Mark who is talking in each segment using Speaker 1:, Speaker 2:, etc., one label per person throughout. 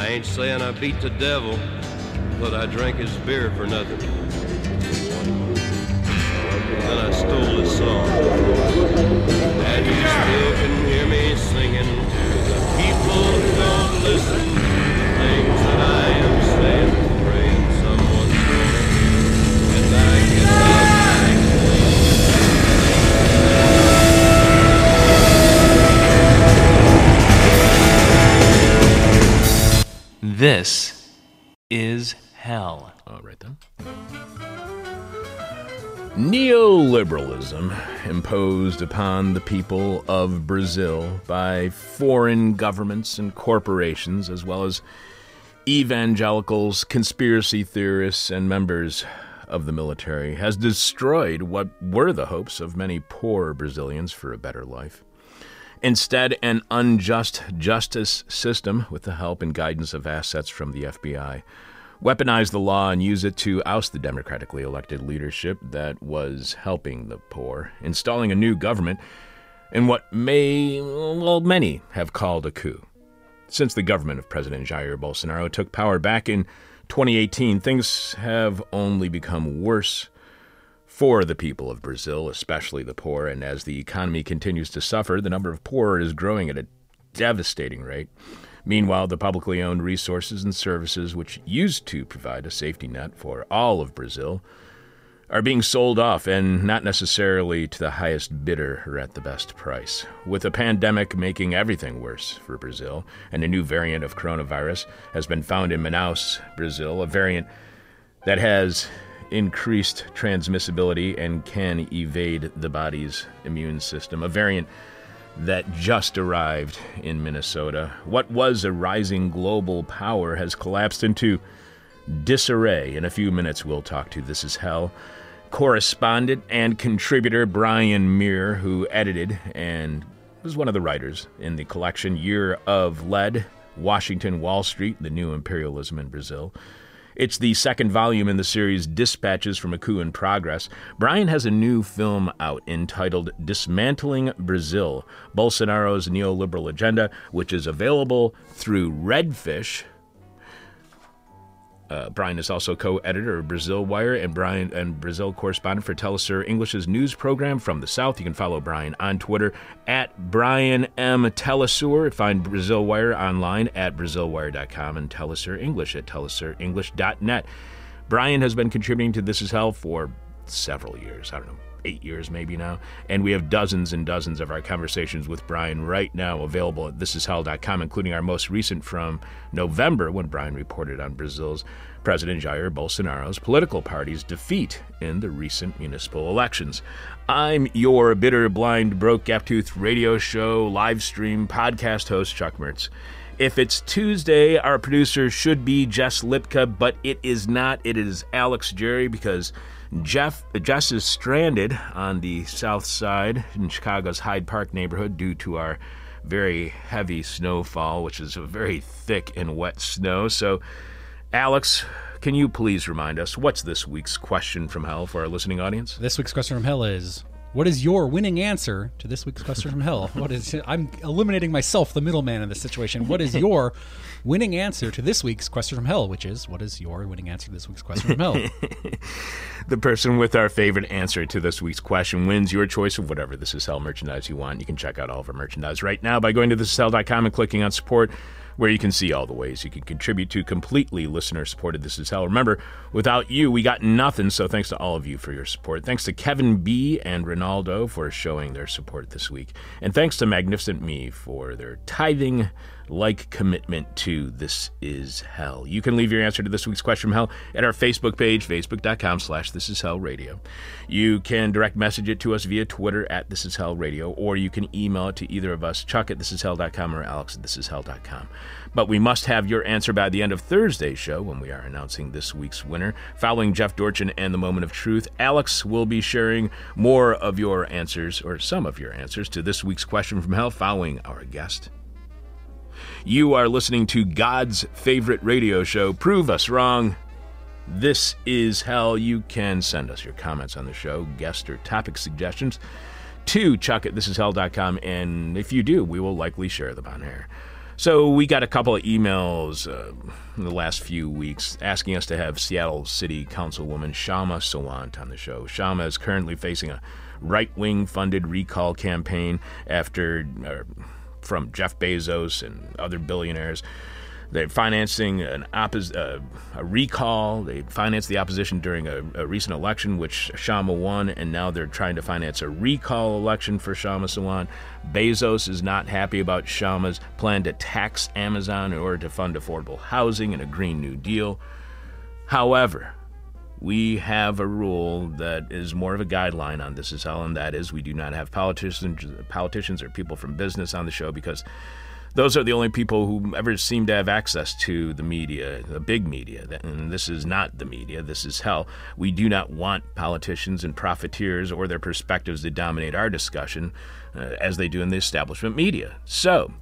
Speaker 1: I ain't saying I beat the devil, but I drank his beer for nothing. Then I stole his song. And you still can hear me singing to the people who don't listen
Speaker 2: This is hell.
Speaker 3: All right then. Neoliberalism imposed upon the people of Brazil by foreign governments and corporations, as well as evangelicals, conspiracy theorists, and members of the military, has destroyed what were the hopes of many poor Brazilians for a better life. Instead, an unjust justice system, with the help and guidance of assets from the FBI, weaponized the law and used it to oust the democratically elected leadership that was helping the poor, installing a new government in what may, well, many have called a coup. Since the government of President Jair Bolsonaro took power back in 2018, things have only become worse for the people of Brazil, especially the poor. And as the economy continues to suffer, the number of poor is growing at a devastating rate. Meanwhile, the publicly owned resources and services which used to provide a safety net for all of Brazil are being sold off and not necessarily to the highest bidder or at the best price. With the pandemic making everything worse for Brazil, and a new variant of coronavirus has been found in Manaus, Brazil, a variant that has increased transmissibility and can evade the body's immune system, a variant that just arrived in Minnesota. What was a rising global power has collapsed into disarray. In a few minutes, we'll talk to This Is Hell correspondent and contributor Brian Mier, who edited and was one of the writers in the collection Year of Lead Washington, Wall Street, The New Imperialism in Brazil. It's the second volume in the series Dispatches from a Coup in Progress. Brian has a new film out entitled Dismantling Brazil Bolsonaro's Neoliberal Agenda, which is available through Redfish. Uh, Brian is also co-editor of Brasil Wire and Brian and Brazil correspondent for Telesur English's news program from the South. You can follow Brian on Twitter at Brian M Telesur. Find Brazil Wire online at BrazilWire.com and Telesur English at TelesurEnglish.net. Brian has been contributing to This Is Hell for several years. I don't know eight years maybe now. And we have dozens and dozens of our conversations with Brian right now available at thisishell.com, including our most recent from November when Brian reported on Brazil's President Jair Bolsonaro's political party's defeat in the recent municipal elections. I'm your bitter, blind, broke, gap-toothed radio show, live stream, podcast host, Chuck Mertz. If it's Tuesday, our producer should be Jess Lipka, but it is not. It is Alex Jerry because Jeff Jess is stranded on the south side in Chicago's Hyde Park neighborhood due to our very heavy snowfall, which is a very thick and wet snow. So, Alex, can you please remind us what's this week's question from hell for our listening audience?
Speaker 4: This week's question from hell is what is your winning answer to this week's question from hell? What is I'm eliminating myself, the middleman in this situation. What is your winning answer to this week's question from hell? Which is what is your winning answer to this week's question from hell?
Speaker 3: the person with our favorite answer to this week's question wins your choice of whatever This Is Hell merchandise you want. You can check out all of our merchandise right now by going to thisishell.com and clicking on support where you can see all the ways you can contribute to completely listener supported This Is Hell. Remember, without you, we got nothing, so thanks to all of you for your support. Thanks to Kevin B. and Ronaldo for showing their support this week. And thanks to Magnificent Me for their tithing like commitment to This Is Hell. You can leave your answer to this week's question from hell at our Facebook page, facebook.com slash This Is Hell Radio. You can direct message it to us via Twitter at This Is Hell Radio, or you can email it to either of us, Chuck at this is thisishell.com or Alex at this is thisishell.com. But we must have your answer by the end of Thursday's show when we are announcing this week's winner. Following Jeff Dorchin and the Moment of Truth, Alex will be sharing more of your answers, or some of your answers, to this week's question from hell following our guest. You are listening to God's favorite radio show, Prove Us Wrong. This is hell. You can send us your comments on the show, guest or topic suggestions to chuck at thisishell.com, and if you do, we will likely share them on air. So we got a couple of emails uh, in the last few weeks asking us to have Seattle City Councilwoman Shama Sawant on the show. Shama is currently facing a right-wing funded recall campaign after uh, from Jeff Bezos and other billionaires. They're financing an oppos- uh, a recall. They financed the opposition during a, a, recent election, which Shama won, and now they're trying to finance a recall election for Shama Sawant. Bezos is not happy about Shama's plan to tax Amazon in order to fund affordable housing and a Green New Deal. However, we have a rule that is more of a guideline on this as well, and that is we do not have politicians, politicians or people from business on the show because those are the only people who ever seem to have access to the media, the big media. And this is not the media, this is hell. We do not want politicians and profiteers or their perspectives to dominate our discussion uh, as they do in the establishment media. So,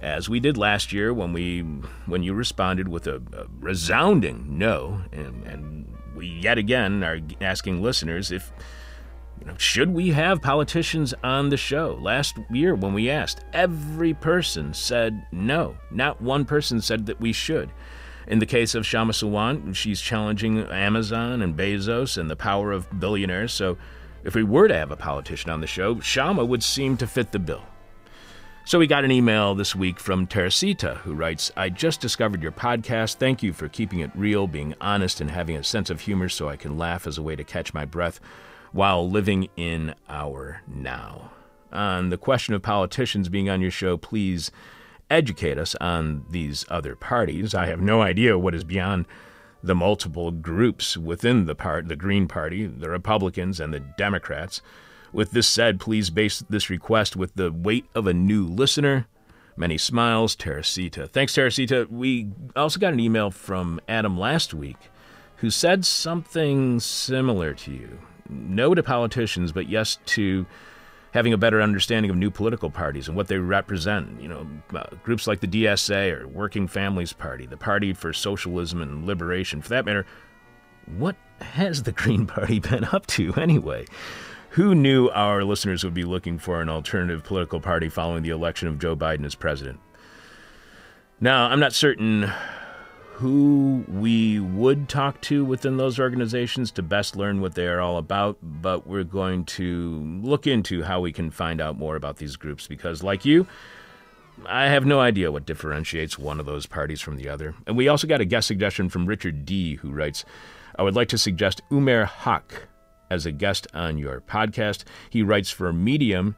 Speaker 3: as we did last year when we when you responded with a, a resounding no and, and we yet again are asking listeners if you know, should we have politicians on the show? Last year, when we asked, every person said no. Not one person said that we should. In the case of Shama Sawant, she's challenging Amazon and Bezos and the power of billionaires. So, if we were to have a politician on the show, Shama would seem to fit the bill. So we got an email this week from Teresita, who writes I just discovered your podcast. Thank you for keeping it real, being honest, and having a sense of humor so I can laugh as a way to catch my breath while living in our now. On the question of politicians being on your show, please educate us on these other parties. I have no idea what is beyond the multiple groups within the part the Green Party, the Republicans and the Democrats. With this said, please base this request with the weight of a new listener. Many smiles, Teresita. Thanks, Teresita. We also got an email from Adam last week who said something similar to you no to politicians, but yes to having a better understanding of new political parties and what they represent. You know, uh, groups like the DSA or Working Families Party, the Party for Socialism and Liberation. For that matter, what has the Green Party been up to anyway? Who knew our listeners would be looking for an alternative political party following the election of Joe Biden as president? Now, I'm not certain who we would talk to within those organizations to best learn what they are all about, but we're going to look into how we can find out more about these groups because, like you, I have no idea what differentiates one of those parties from the other. And we also got a guest suggestion from Richard D., who writes I would like to suggest Umair Haque as a guest on your podcast. He writes for Medium,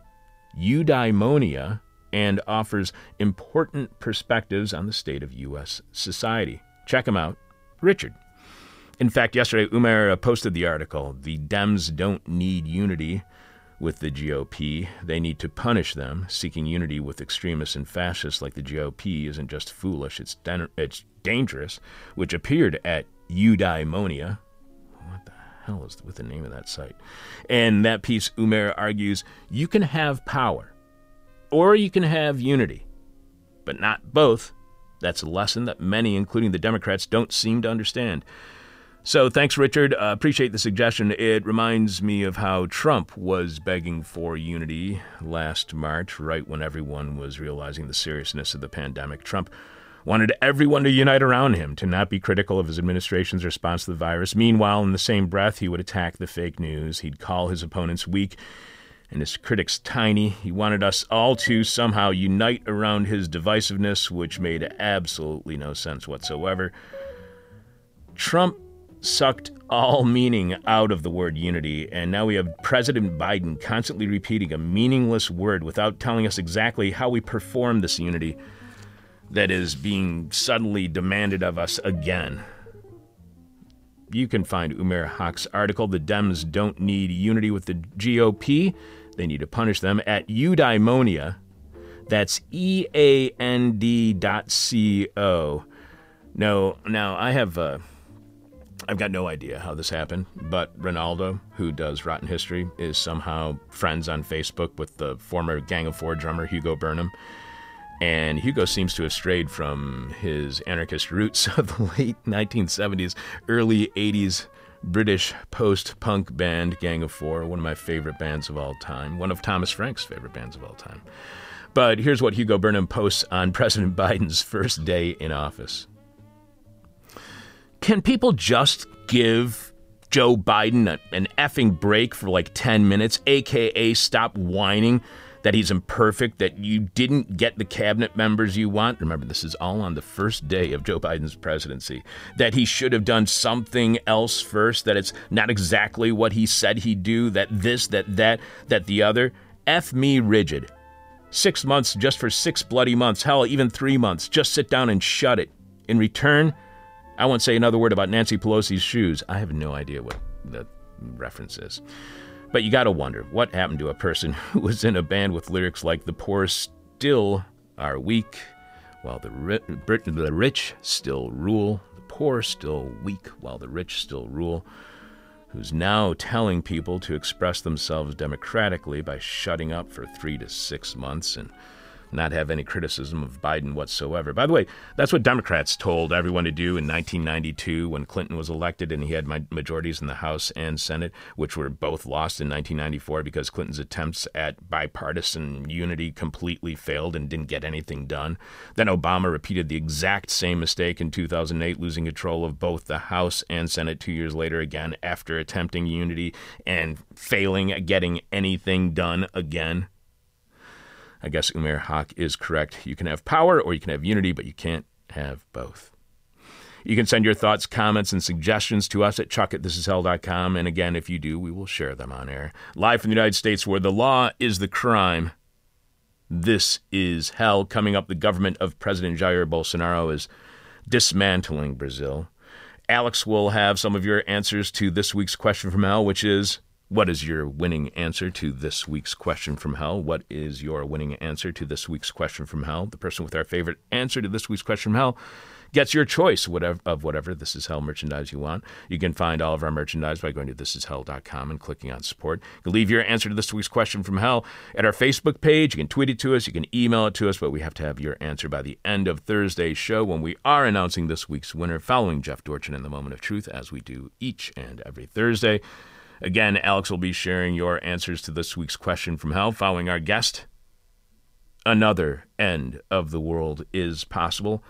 Speaker 3: Eudaimonia, and offers important perspectives on the state of U.S. society. Check him out. Richard. In fact, yesterday, Umair uh, posted the article The Dems Don't Need Unity with the GOP. They need to punish them. Seeking unity with extremists and fascists like the GOP isn't just foolish, it's, den- it's dangerous, which appeared at Eudaimonia. What the hell is with the name of that site? And that piece, Umair argues you can have power or you can have unity, but not both. That's a lesson that many, including the Democrats, don't seem to understand. So thanks, Richard. Uh, appreciate the suggestion. It reminds me of how Trump was begging for unity last March, right when everyone was realizing the seriousness of the pandemic. Trump wanted everyone to unite around him, to not be critical of his administration's response to the virus. Meanwhile, in the same breath, he would attack the fake news. He'd call his opponents weak and his critics tiny. He wanted us all to somehow unite around his divisiveness, which made absolutely no sense whatsoever. Trump sucked all meaning out of the word unity, and now we have President Biden constantly repeating a meaningless word without telling us exactly how we perform this unity that is being suddenly demanded of us again. You can find Umair Haque's article, The Dems Don't Need Unity with the GOP, they need to punish them at eudaimonia. That's E A N D dot C O. No, now I have. Uh, I've got no idea how this happened, but Ronaldo, who does Rotten History, is somehow friends on Facebook with the former Gang of Four drummer Hugo Burnham. And Hugo seems to have strayed from his anarchist roots of the late 1970s, early 80s British post punk band Gang of Four, one of my favorite bands of all time, one of Thomas Frank's favorite bands of all time. But here's what Hugo Burnham posts on President Biden's first day in office. Can people just give Joe Biden an effing break for like 10 minutes, aka stop whining that he's imperfect, that you didn't get the cabinet members you want? Remember, this is all on the first day of Joe Biden's presidency. That he should have done something else first, that it's not exactly what he said he'd do, that this, that that, that the other. F me rigid. Six months just for six bloody months, hell, even three months. Just sit down and shut it. In return, I won't say another word about Nancy Pelosi's shoes. I have no idea what the reference is. But you gotta wonder what happened to a person who was in a band with lyrics like The poor still are weak, while the, ri- the rich still rule, the poor still weak, while the rich still rule, who's now telling people to express themselves democratically by shutting up for three to six months and not have any criticism of Biden whatsoever. By the way, that's what Democrats told everyone to do in 1992 when Clinton was elected and he had majorities in the House and Senate, which were both lost in 1994 because Clinton's attempts at bipartisan unity completely failed and didn't get anything done. Then Obama repeated the exact same mistake in 2008, losing control of both the House and Senate two years later again after attempting unity and failing at getting anything done again. I guess Umair Haque is correct. You can have power or you can have unity, but you can't have both. You can send your thoughts, comments, and suggestions to us at chuck at thisishell.com. And again, if you do, we will share them on air. Live from the United States, where the law is the crime. This is hell. Coming up, the government of President Jair Bolsonaro is dismantling Brazil. Alex will have some of your answers to this week's question from hell, which is what is your winning answer to this week's question from hell? What is your winning answer to this week's question from hell? The person with our favorite answer to this week's question from hell gets your choice of whatever This Is Hell merchandise you want. You can find all of our merchandise by going to thisishell.com and clicking on support. You can leave your answer to this week's question from hell at our Facebook page. You can tweet it to us. You can email it to us, but we have to have your answer by the end of Thursday's show when we are announcing this week's winner following Jeff Dorchin in the Moment of Truth, as we do each and every Thursday. Again, Alex will be sharing your answers to this week's question from hell following our guest. Another end of the world is possible.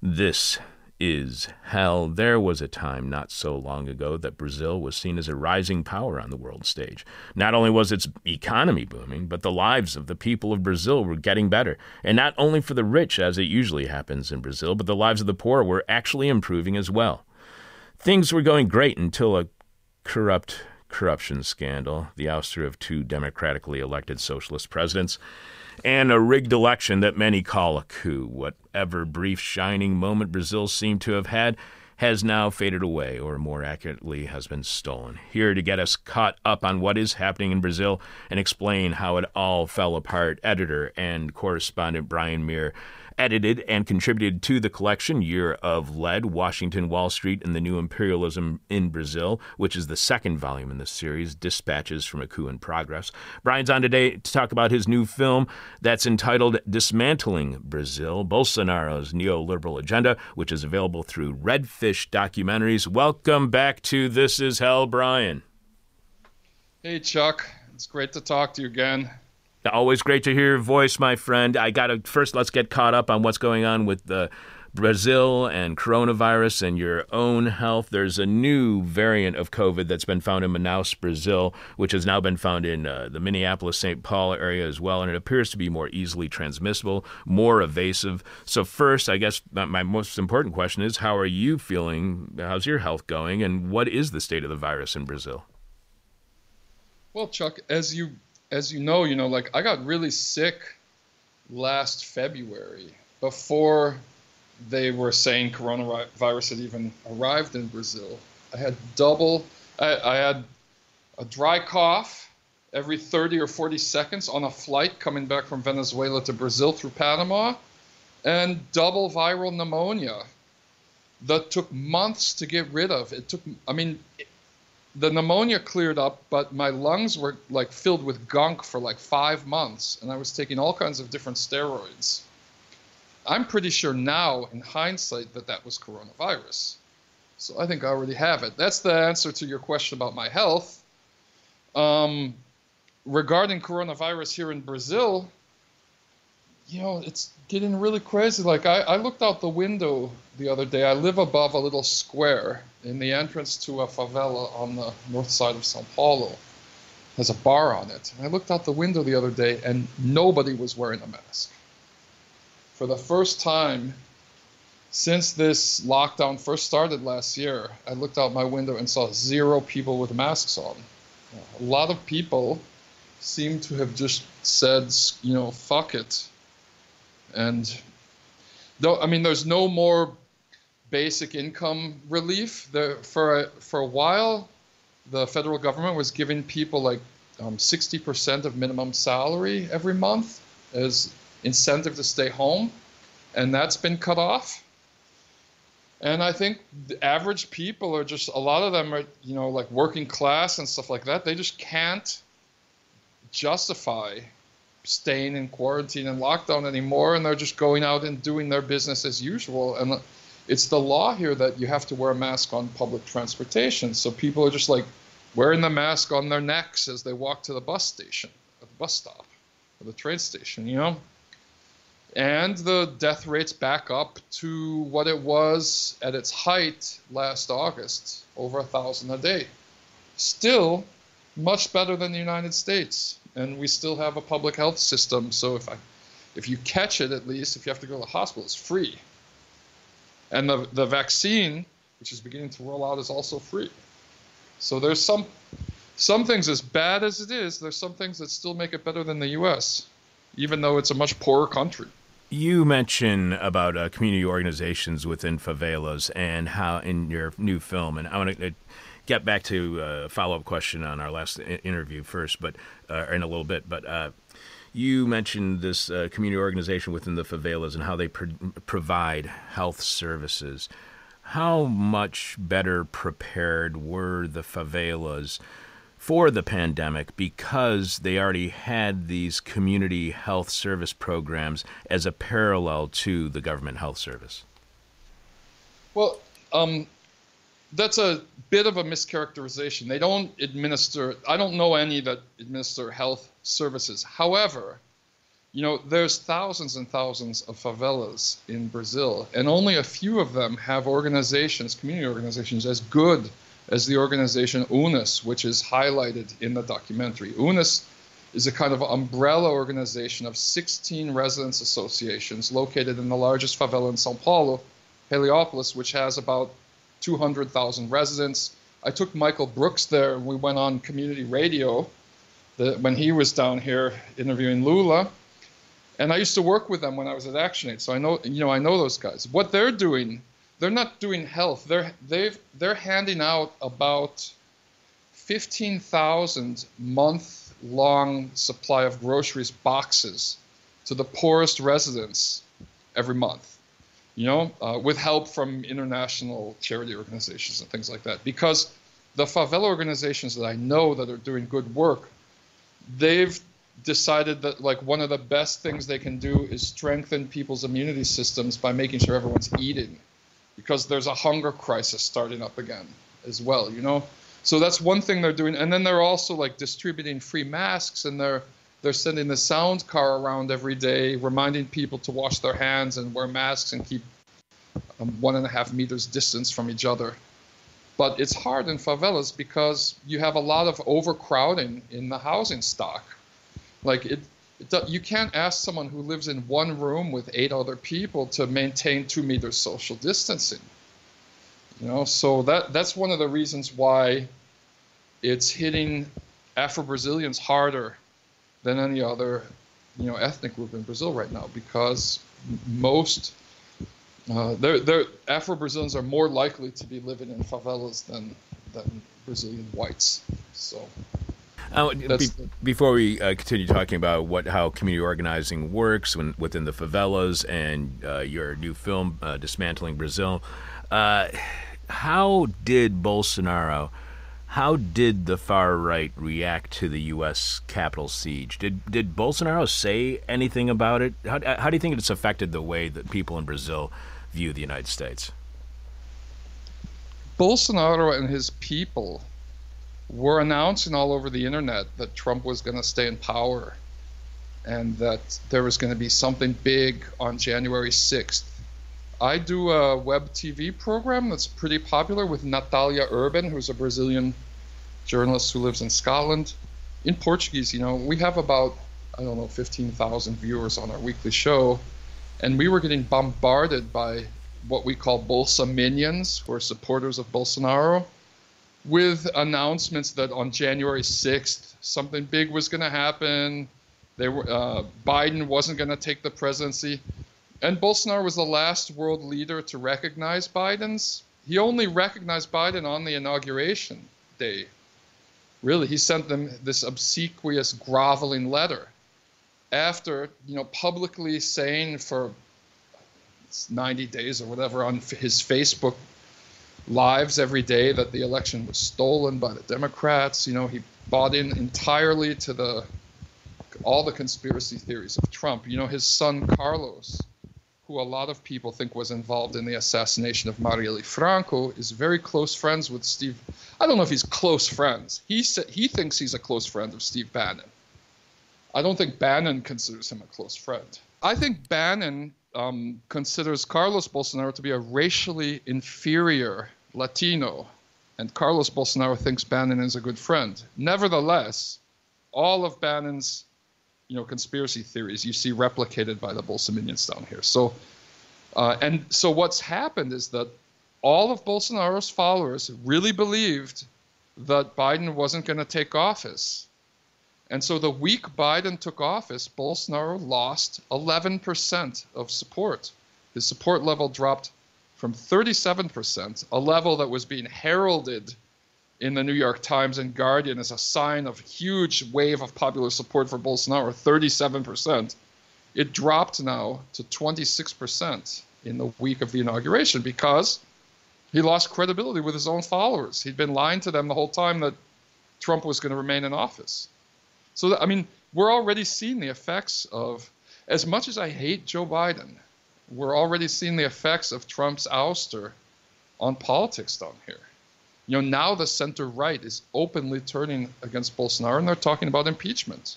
Speaker 3: This is hell. There was a time not so long ago that Brazil was seen as a rising power on the world stage. Not only was its economy booming, but the lives of the people of Brazil were getting better. And not only for the rich, as it usually happens in Brazil, but the lives of the poor were actually improving as well. Things were going great until a corrupt corruption scandal, the ouster of two democratically elected socialist presidents, and a rigged election that many call a coup. Whatever brief shining moment Brazil seemed to have had has now faded away, or more accurately, has been stolen. Here to get us caught up on what is happening in Brazil and explain how it all fell apart, editor and correspondent Brian Mier edited and contributed to the collection Year of Lead, Washington, Wall Street, and the New Imperialism in Brazil, which is the second volume in this series, Dispatches from a Coup in Progress. Brian's on today to talk about his new film that's entitled Dismantling Brazil Bolsonaro's Neoliberal Agenda, which is available through Redfish Documentaries. Welcome back to This Is Hell, Brian.
Speaker 5: Hey, Chuck. It's great to talk to you again.
Speaker 3: Always great to hear your voice, my friend. I got to first let's get caught up on what's going on with the Brazil and coronavirus and your own health. There's a new variant of COVID that's been found in Manaus, Brazil, which has now been found in uh, the Minneapolis St. Paul area as well, and it appears to be more easily transmissible, more evasive. So, first, I guess my most important question is how are you feeling? How's your health going? And what is the state of the virus in Brazil?
Speaker 5: Well, Chuck, as you as you know, you know, like I got really sick last February before they were saying coronavirus had even arrived in Brazil. I had double, I, I had a dry cough every 30 or 40 seconds on a flight coming back from Venezuela to Brazil through Panama, and double viral pneumonia that took months to get rid of. It took, I mean, the pneumonia cleared up, but my lungs were like filled with gunk for like five months, and I was taking all kinds of different steroids. I'm pretty sure now, in hindsight, that that was coronavirus. So I think I already have it. That's the answer to your question about my health. Um, regarding coronavirus here in Brazil, you know, it's getting really crazy. Like I, I looked out the window the other day. I live above a little square in the entrance to a favela on the north side of Sao Paulo. Has a bar on it. And I looked out the window the other day and nobody was wearing a mask. For the first time since this lockdown first started last year, I looked out my window and saw zero people with masks on. A lot of people seem to have just said, you know, fuck it. And though, I mean, there's no more basic income relief. For a, for a while, the federal government was giving people like um, 60% of minimum salary every month as incentive to stay home, and that's been cut off. And I think the average people are just a lot of them are you know like working class and stuff like that. They just can't justify staying in quarantine and lockdown anymore, and they're just going out and doing their business as usual. And it's the law here that you have to wear a mask on public transportation. So people are just like wearing the mask on their necks as they walk to the bus station, or the bus stop, or the train station. You know and the death rate's back up to what it was at its height last August, over a thousand a day. Still, much better than the United States, and we still have a public health system. So if I, if you catch it, at least if you have to go to the hospital, it's free. And the the vaccine, which is beginning to roll out, is also free. So there's some some things as bad as it is. There's some things that still make it better than the U.S., even though it's a much poorer country.
Speaker 3: You mention about uh, community organizations within favelas and how in your new film, and I want to uh, get back to uh, a follow up question on our last interview first, but uh, in a little bit. But uh, you mentioned this uh, community organization within the favelas and how they pro- provide health services. How much better prepared were the favelas? for the pandemic because they already had these community health service programs as a parallel to the government health service?
Speaker 5: Well, um, that's a bit of a mischaracterization. They don't administer, I don't know any that administer health services. However, you know, there's thousands and thousands of favelas in Brazil, and only a few of them have organizations, community organizations, as good as the organization UNAS, which is highlighted in the documentary. UNAS is a kind of umbrella organization of 16 residents associations located in the largest favela in Sao Paulo, Heliópolis, which has about 200,000 residents. I took Michael Brooks there, and we went on community radio the, when he was down here interviewing Lula. And I used to work with them when I was at ActionAid, so I know, you know, I know those guys. What they're doing they're not doing health. They're they've they're handing out about fifteen thousand month long supply of groceries boxes to the poorest residents every month. You know, uh, with help from international charity organizations and things like that. Because the favela organizations that I know that are doing good work, they've decided that like one of the best things they can do is strengthen people's immunity systems by making sure everyone's eating because there's a hunger crisis starting up again as well, you know? So that's one thing they're doing. And then they're also like distributing free masks and they're they're sending the sound car around every day, reminding people to wash their hands and wear masks and keep um, one and a half meters distance from each other. But it's hard in favelas because you have a lot of overcrowding in the housing stock. Like it, you can't ask someone who lives in one room with eight other people to maintain two meters social distancing. You know, so that that's one of the reasons why it's hitting Afro-Brazilians harder than any other, you know, ethnic group in Brazil right now because most uh, they're, they're, Afro-Brazilians are more likely to be living in favelas than than Brazilian whites. So.
Speaker 3: Uh, be, before we uh, continue talking about what how community organizing works when, within the favelas and uh, your new film uh, dismantling Brazil, uh, how did Bolsonaro? How did the far right react to the U.S. Capitol siege? Did did Bolsonaro say anything about it? How, how do you think it's affected the way that people in Brazil view the United States?
Speaker 5: Bolsonaro and his people were announcing all over the internet that Trump was going to stay in power. and that there was going to be something big on January 6th. I do a web TV program that's pretty popular with Nathalia Urban, who's a Brazilian journalist who lives in Scotland. In Portuguese, you know, we have about, I don't know, 15,000 viewers on our weekly show. And we were getting bombarded by what we call Bolsominions, who are supporters of Bolsonaro, with announcements that on January 6th, something big was going to happen. They were, uh, Biden wasn't going to take the presidency. And Bolsonaro was the last world leader to recognize Biden's. He only recognized Biden on the inauguration day. Really, he sent them this obsequious, groveling letter after, you know, publicly saying for 90 days or whatever on his Facebook lives every day that the election was stolen by the Democrats. You know, he bought in entirely to the all the conspiracy theories of Trump. You know, his son Carlos, who a lot of people think was involved in the assassination of Marielle Franco, is very close friends with Steve. I don't know if he's close friends. He said he thinks he's a close friend of Steve Bannon. I don't think Bannon considers him a close friend. I think Bannon um, considers Carlos Bolsonaro to be a racially inferior Latino, and Carlos Bolsonaro thinks Bannon is a good friend. Nevertheless, all of Bannon's you know conspiracy theories you see replicated by the Bolsominions down here. So, uh, and so what's happened is that all of Bolsonaro's followers really believed that Biden wasn't going to take office. And so the week Biden took office, Bolsonaro lost 11% of support. His support level dropped from 37%, a level that was being heralded in the New York Times and Guardian as a sign of huge wave of popular support for Bolsonaro, 37%. It dropped now to 26% in the week of the inauguration because he lost credibility with his own followers. He'd been lying to them the whole time that Trump was going to remain in office. So, I mean, we're already seeing the effects of, as much as I hate Joe Biden, we're already seeing the effects of Trump's ouster on politics down here. You know, now the center right is openly turning against Bolsonaro and they're talking about impeachment.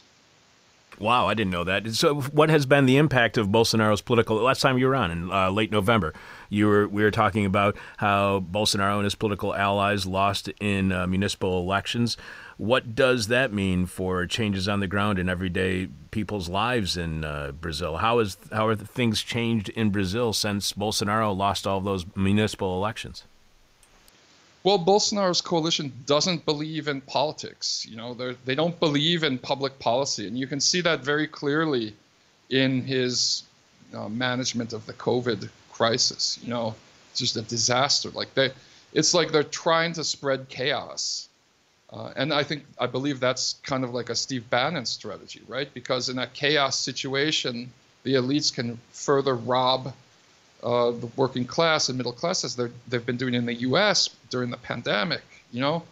Speaker 3: Wow, I didn't know that. So, what has been the impact of Bolsonaro's political? Last time you were on in uh, late November, you were we were talking about how Bolsonaro and his political allies lost in uh, municipal elections. What does that mean for changes on the ground in everyday people's lives in uh, Brazil? How is how are things changed in Brazil since Bolsonaro lost all those municipal elections?
Speaker 5: Well, Bolsonaro's coalition doesn't believe in politics. You know, they don't believe in public policy, and you can see that very clearly in his uh, management of the COVID crisis. You know, it's just a disaster. Like they, it's like they're trying to spread chaos uh, and I think I believe that's kind of like a Steve Bannon strategy, right? Because in a chaos situation, the elites can further rob uh, the working class and middle class as they've been doing in the U.S. during the pandemic. You know,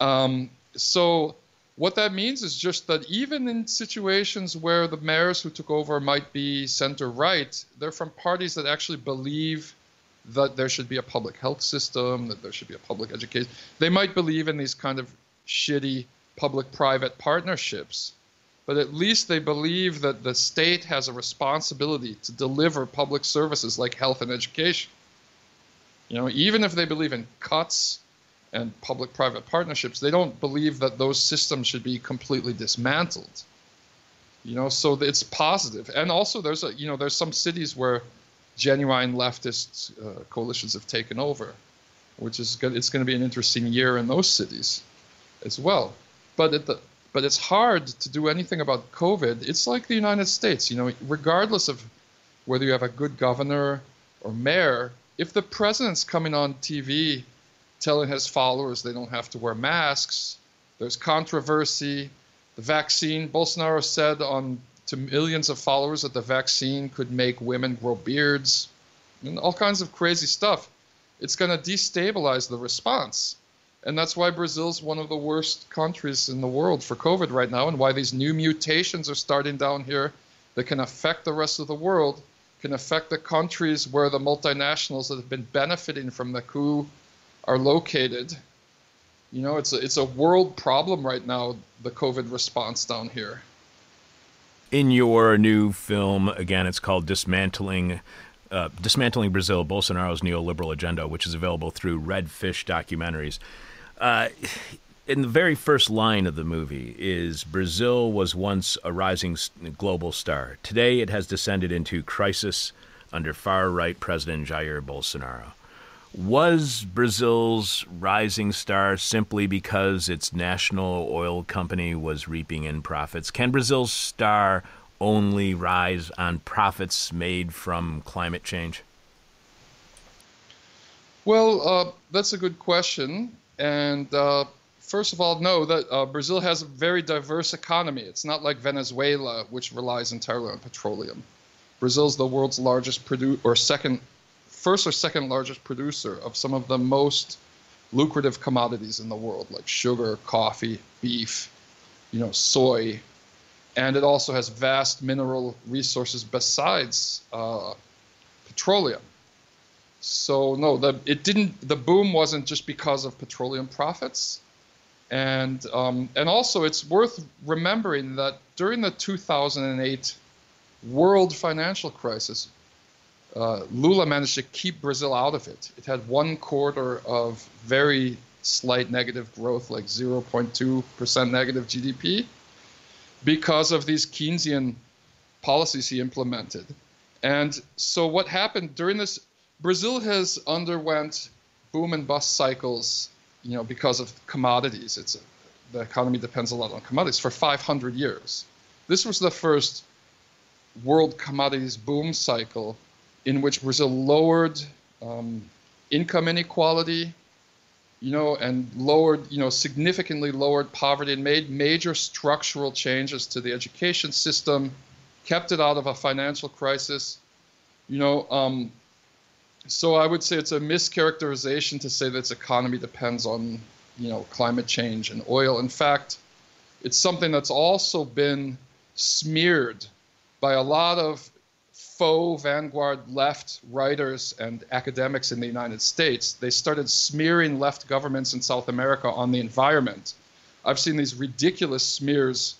Speaker 5: um, so what that means is just that even in situations where the mayors who took over might be center right, they're from parties that actually believe that there should be a public health system, that there should be a public education. They might believe in these kind of shitty public private partnerships, but at least they believe that the state has a responsibility to deliver public services like health and education. You know, even if they believe in cuts and public private partnerships, they don't believe that those systems should be completely dismantled. You know, so it's positive. And also there's a you know, there's some cities where genuine leftist uh, coalitions have taken over, which is good. It's going to be an interesting year in those cities as well. But it, but it's hard to do anything about COVID. It's like the United States, you know, regardless of whether you have a good governor or mayor, if the president's coming on TV telling his followers they don't have to wear masks, there's controversy. The vaccine, Bolsonaro said on to millions of followers that the vaccine could make women grow beards and all kinds of crazy stuff. It's going to destabilize the response. And that's why Brazil's one of the worst countries in the world for COVID right now, and why these new mutations are starting down here that can affect the rest of the world, can affect the countries where the multinationals that have been benefiting from the coup are located. You know, it's a, it's a world problem right now, the COVID response down here.
Speaker 3: In your new film, again, it's called Dismantling. Uh, Dismantling Brazil, Bolsonaro's neoliberal agenda, which is available through Redfish Documentaries. Uh, in the very first line of the movie is Brazil was once a rising global star. Today it has descended into crisis under far right President Jair Bolsonaro. Was Brazil's rising star simply because its national oil company was reaping in profits? Can Brazil's star only rise on profits made from climate change?
Speaker 5: Well, uh, that's a good question. And uh, first of all, know that uh, Brazil has a very diverse economy. It's not like Venezuela, which relies entirely on petroleum. Brazil is the world's largest producer, or second, first or second largest producer of some of the most lucrative commodities in the world, like sugar, coffee, beef, you know, soy, and it also has vast mineral resources besides uh, petroleum. So no, the it didn't. The boom wasn't just because of petroleum profits, and um, and also it's worth remembering that during the 2008 world financial crisis, uh, Lula managed to keep Brazil out of it. It had one quarter of very slight negative growth, like 0.2% negative GDP, because of these Keynesian policies he implemented. And so what happened during this, Brazil has underwent boom and bust cycles, you know, because of commodities. It's the economy depends a lot on commodities for 500 years. This was the first world commodities boom cycle in which Brazil lowered um, income inequality, you know, and lowered, you know, significantly lowered poverty and made major structural changes to the education system, kept it out of a financial crisis, you know. Um, so I would say it's a mischaracterization to say that its economy depends on, you know, climate change and oil. In fact, it's something that's also been smeared by a lot of faux vanguard left writers and academics in the United States. They started smearing left governments in South America on the environment. I've seen these ridiculous smears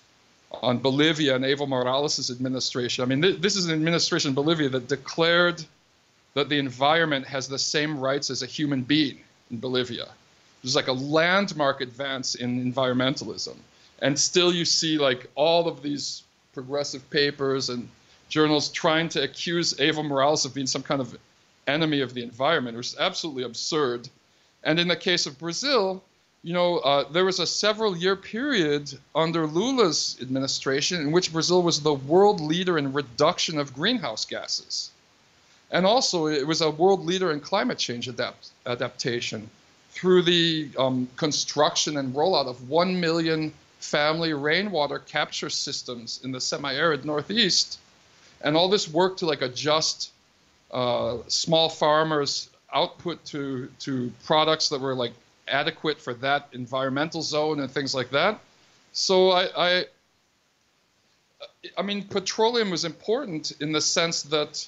Speaker 5: on Bolivia and Evo Morales' administration. I mean, th- this is an administration in Bolivia that declared that the environment has the same rights as a human being in Bolivia. There's like a landmark advance in environmentalism. And still you see like all of these progressive papers and journals trying to accuse Evo Morales of being some kind of enemy of the environment, which is absolutely absurd. And in the case of Brazil, you know, uh, there was a several year period under Lula's administration in which Brazil was the world leader in reduction of greenhouse gases. And also, it was a world leader in climate change adapt- adaptation through the um, construction and rollout of 1 million family rainwater capture systems in the semi-arid northeast. And all this work to like adjust uh, small farmers output to to products that were like adequate for that environmental zone and things like that. So i i, I mean petroleum was important in the sense that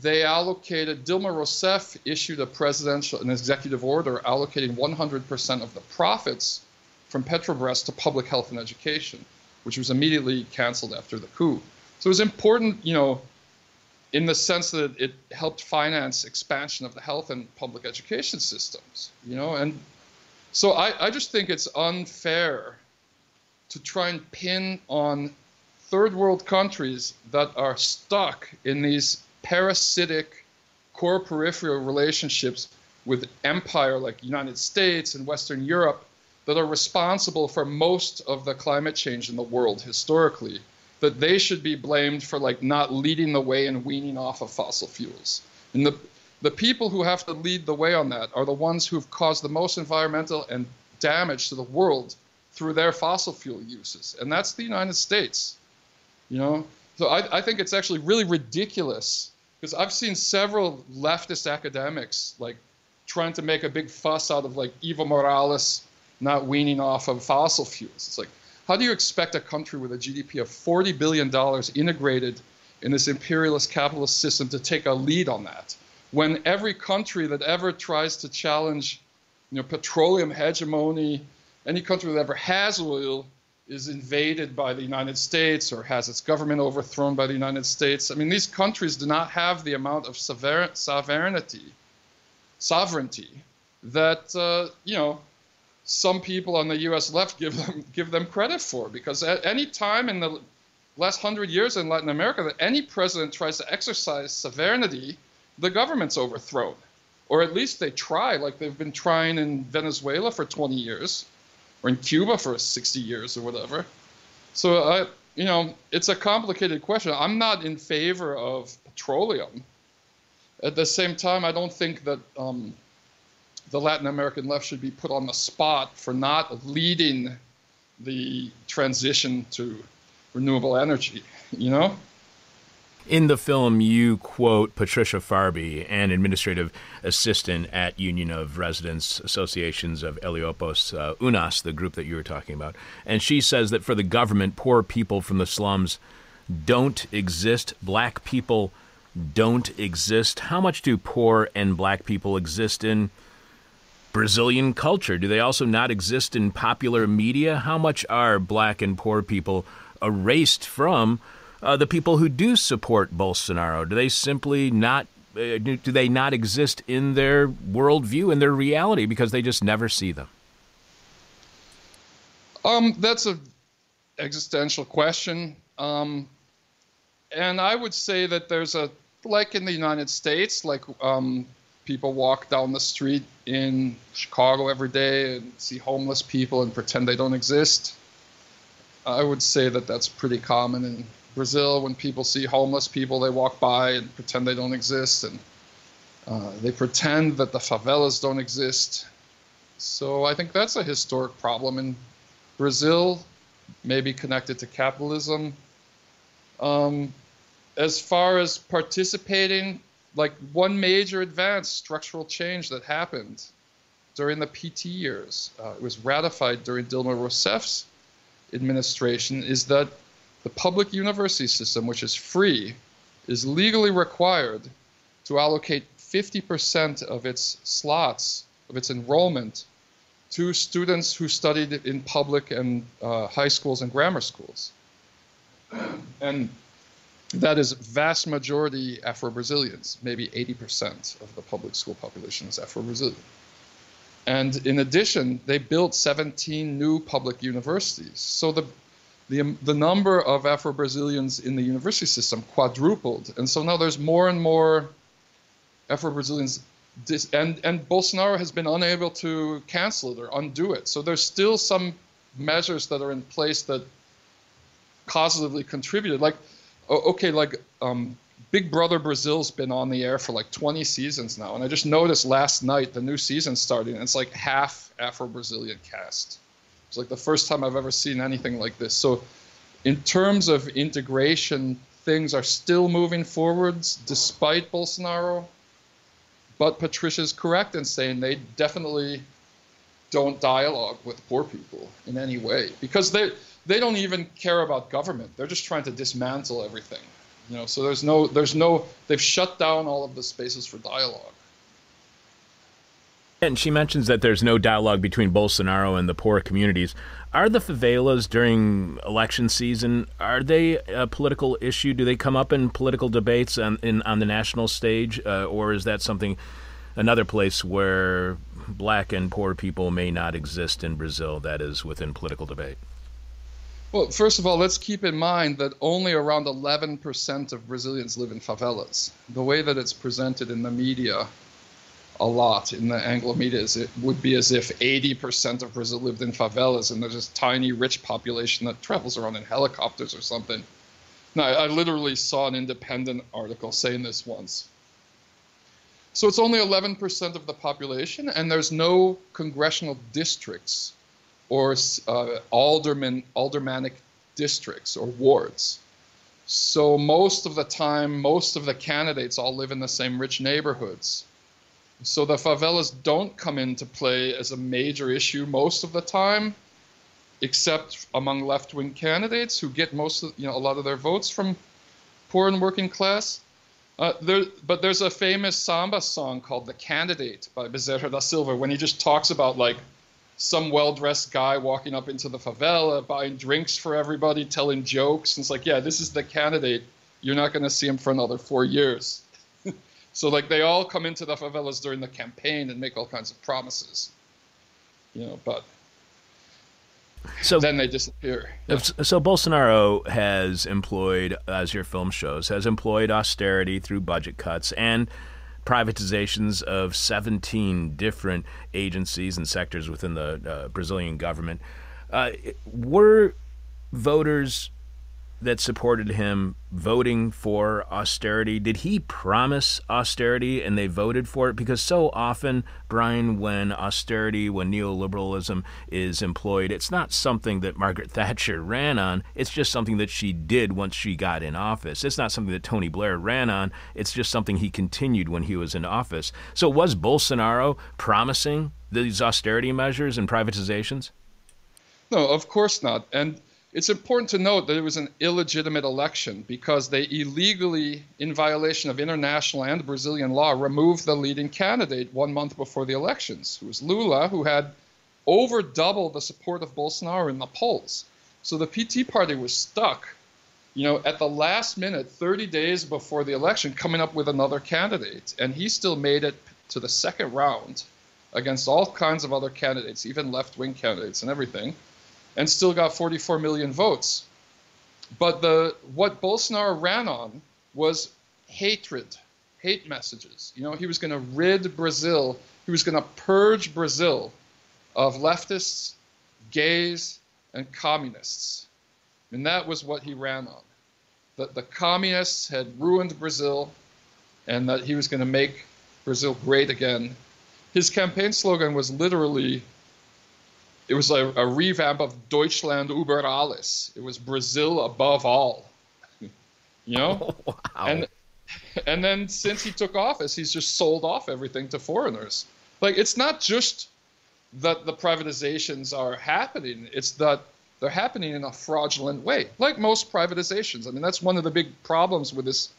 Speaker 5: they allocated Dilma Rousseff issued a presidential an executive order allocating 100% of the profits from Petrobras to public health and education, which was immediately canceled after the coup. So it was important, you know, in the sense that it helped finance expansion of the health and public education systems, you know, and so I, I just think it's unfair to try and pin on third world countries that are stuck in these parasitic core peripheral relationships with empire like United States and Western Europe that are responsible for most of the climate change in the world historically that they should be blamed for like not leading the way and weaning off of fossil fuels. And the the people who have to lead the way on that are the ones who've caused the most environmental and damage to the world through their fossil fuel uses. And that's the united states you know? So i, I think it's actually really ridiculous because i've seen several leftist academics like trying to make a big fuss out of like evo morales not weaning off of fossil fuels. It's like, how do you expect a country with a GDP of $40 billion integrated in this imperialist capitalist system to take a lead on that? When every country that ever tries to challenge you know, petroleum hegemony, any country that ever has oil, is invaded by the United States or has its government overthrown by the United States. I mean, these countries do not have the amount of sovereignty, sovereignty that uh, you know some people on the U.S. left give them give them credit for. Because at any time in the last hundred years in Latin America, that any president tries to exercise sovereignty, the government's overthrown, or at least they try, like they've been trying in Venezuela for 20 years or in Cuba for 60 years or whatever. So I, you know, it's a complicated question. I'm not in favor of petroleum. At the same time, I don't think that um, the Latin American left should be put on the spot for not leading the transition to renewable energy. You know.
Speaker 3: In the film, you quote Patricia Farby, an administrative assistant at Union of Residents Associations of Heliópolis uh, UNAS, the group that you were talking about. And she says that for the government, poor people from the slums don't exist. Black people don't exist. How much do poor and black people exist in Brazilian culture? Do they also not exist in popular media? How much are black and poor people erased from? Uh, the people who do support Bolsonaro? Do they simply not? Uh, do, they not exist in their worldview and their reality because they just never see them?
Speaker 5: Um, that's a existential question, um, and I would say that there's a like in the United States, like um, people walk down the street in Chicago every day and see homeless people and pretend they don't exist. I would say that that's pretty common in Brazil, when people see homeless people, they walk by and pretend they don't exist, and uh, they pretend that the favelas don't exist. So I think that's a historic problem in Brazil, maybe connected to capitalism. Um, as far as participating, like one major advance, structural change that happened during the PT years, uh, it was ratified during Dilma Rousseff's administration, is that the public university system, which is free, is legally required to allocate 50% of its slots, of its enrollment, to students who studied in public and uh, high schools and grammar schools. And that is vast majority Afro-Brazilians, maybe 80% of the public school population is Afro-Brazilian. And in addition, they built 17 new public universities. So the the, the number of Afro Brazilians in the university system quadrupled. And so now there's more and more Afro Brazilians. And, and Bolsonaro has been unable to cancel it or undo it. So there's still some measures that are in place that positively contributed. Like, okay, like um, Big Brother Brazil's been on the air for like 20 seasons now. And I just noticed last night the new season starting, and it's like half Afro Brazilian cast. It's like the first time I've ever seen anything like this. So, in terms of integration, things are still moving forwards despite Bolsonaro. But Patricia's correct in saying they definitely don't dialogue with poor people in any way because they they don't even care about government. They're just trying to dismantle everything. You know, so there's no there's no they've shut down all of the spaces for dialogue.
Speaker 3: And she mentions that there's no dialogue between Bolsonaro and the poor communities. Are the favelas during election season are they a political issue? Do they come up in political debates on in, on the national stage, uh, or is that something another place where black and poor people may not exist in Brazil that is within political debate?
Speaker 5: Well, first of all, let's keep in mind that only around 11% of Brazilians live in favelas. The way that it's presented in the media a lot in the Anglo media is it would be as if 80% of Brazil lived in favelas and there's this tiny rich population that travels around in helicopters or something. Now, I literally saw an independent article saying this once. So it's only 11% of the population, and there's no congressional districts or uh, alderman, aldermanic districts or wards. So most of the time, most of the candidates all live in the same rich neighborhoods. So the favelas don't come into play as a major issue most of the time, except among left-wing candidates who get most of you know a lot of their votes from poor and working class. Uh, there, but there's a famous samba song called "The Candidate" by Bezerra da Silva when he just talks about like some well-dressed guy walking up into the favela, buying drinks for everybody, telling jokes. And it's like, yeah, this is the candidate. You're not going to see him for another four years. So like they all come into the favelas during the campaign and make all kinds of promises. You know, but
Speaker 3: So
Speaker 5: then they disappear.
Speaker 3: If- So Bolsonaro has employed, as your film shows, has employed austerity through budget cuts and privatizations of 17 different agencies and sectors within the uh, Brazilian government. Uh, were voters that supported him voting for austerity? Did he promise austerity and they voted for it? Because so often, Brian, when austerity, when neoliberalism is employed, it's not something that Margaret Thatcher ran on. It's just something that she did once she got in office. It's not something that Tony Blair ran on. It's just something he continued when he was in office. So was Bolsonaro promising these austerity measures and privatizations?
Speaker 5: No, of course not. And it's important to note that it was an illegitimate election because they illegally, in violation of international and Brazilian law, removed the leading candidate one month before the elections, who was Lula, who had over double the support of Bolsonaro in the polls. So the PT party was stuck, you know, at the last minute, 30 days before the election, coming up with another candidate. And he still made it to the second round against all kinds of other candidates, even left wing candidates and everything and still got 44 million votes. But the what Bolsonaro ran on was hatred, hate messages. You know, he was going to rid Brazil, he was going to purge Brazil of leftists, gays, and communists. And that was what he ran on. That the communists had ruined Brazil and that he was going to make Brazil great again. His campaign slogan was literally it was a, a, revamp of Deutschland über alles. It was Brazil above all. you know?
Speaker 3: Wow.
Speaker 5: And and then since he took office, he's just sold off everything to foreigners. Like it's not just that the privatizations are happening, it's that they're happening in a fraudulent way. Like most privatizations. I mean, that's one of the big problems with this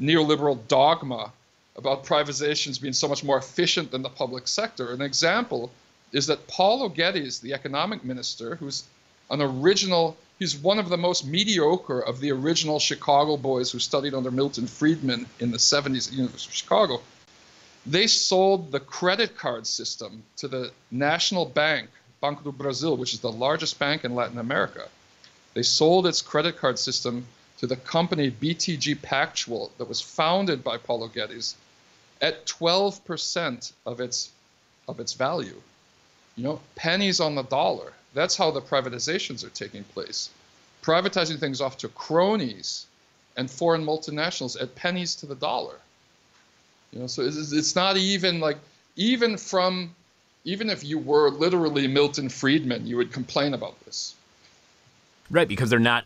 Speaker 5: neoliberal dogma about privatizations being so much more efficient than the public sector. An example is that Paulo Guedes, the economic minister, who's an original, he's one of the most mediocre of the original Chicago boys who studied under Milton Friedman in the 70s at the University of Chicago. They sold the credit card system to the National Bank, Banco do Brasil, which is the largest bank in Latin America. They sold its credit card system to the company BTG Pactual that was founded by Paulo Guedes at 12% of its of its value you know, pennies on the dollar. That's how the privatizations are taking place. Privatizing things off to cronies and foreign multinationals at pennies to the dollar. You know, so it's, it's not even like, even from, even if you were literally Milton Friedman, you would complain about this.
Speaker 3: Right, because they're not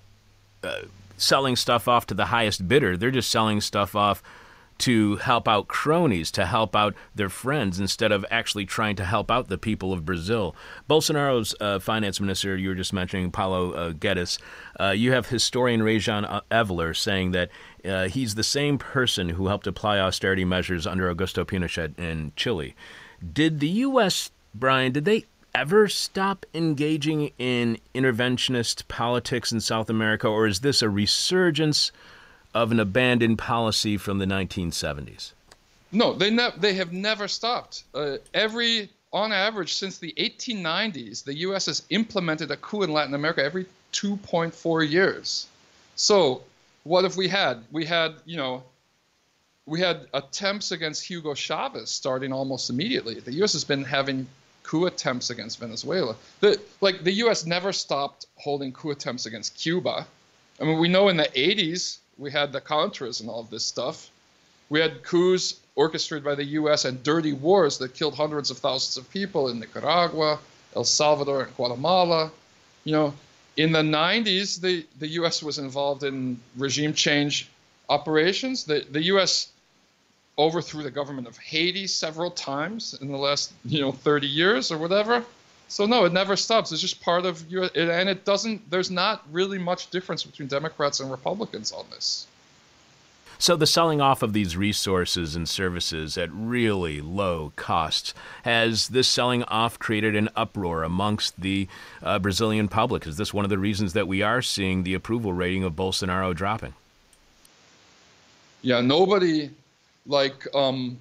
Speaker 3: uh, selling stuff off to the highest bidder. They're just selling stuff off to help out cronies, to help out their friends, instead of actually trying to help out the people of Brazil. Bolsonaro's uh, finance minister, you were just mentioning, Paulo uh, Guedes, uh, you have historian Rajan Evler saying that uh, he's the same person who helped apply austerity measures under Augusto Pinochet in Chile. Did the U.S., Brian, did they ever stop engaging in interventionist politics in South America, or is this a resurgence of an abandoned policy from the 1970s?
Speaker 5: No, they ne- they have never stopped. Uh, every on average since the 1890s, the U.S. has implemented a coup in Latin America every 2.4 years. So what have we had? We had you know. We had attempts against Hugo Chavez starting almost immediately. The U.S. has been having coup attempts against Venezuela. The, like the U.S. never stopped holding coup attempts against Cuba. I mean, we know in the 80s we had the Contras and all of this stuff. We had coups orchestrated by the U.S. and dirty wars that killed hundreds of thousands of people in Nicaragua, El Salvador, and Guatemala. You know, in the 90s, the, the U.S. was involved in regime change operations. The, the U.S. overthrew the government of Haiti several times in the last, you know, 30 years or whatever. So no, it never stops. It's just part of you, and it doesn't. There's not really much difference between Democrats and Republicans on this.
Speaker 3: So the selling off of these resources and services at really low costs has this selling off created an uproar amongst the uh, Brazilian public? Is this one of the reasons that we are seeing the approval rating of Bolsonaro dropping?
Speaker 5: Yeah, nobody like um,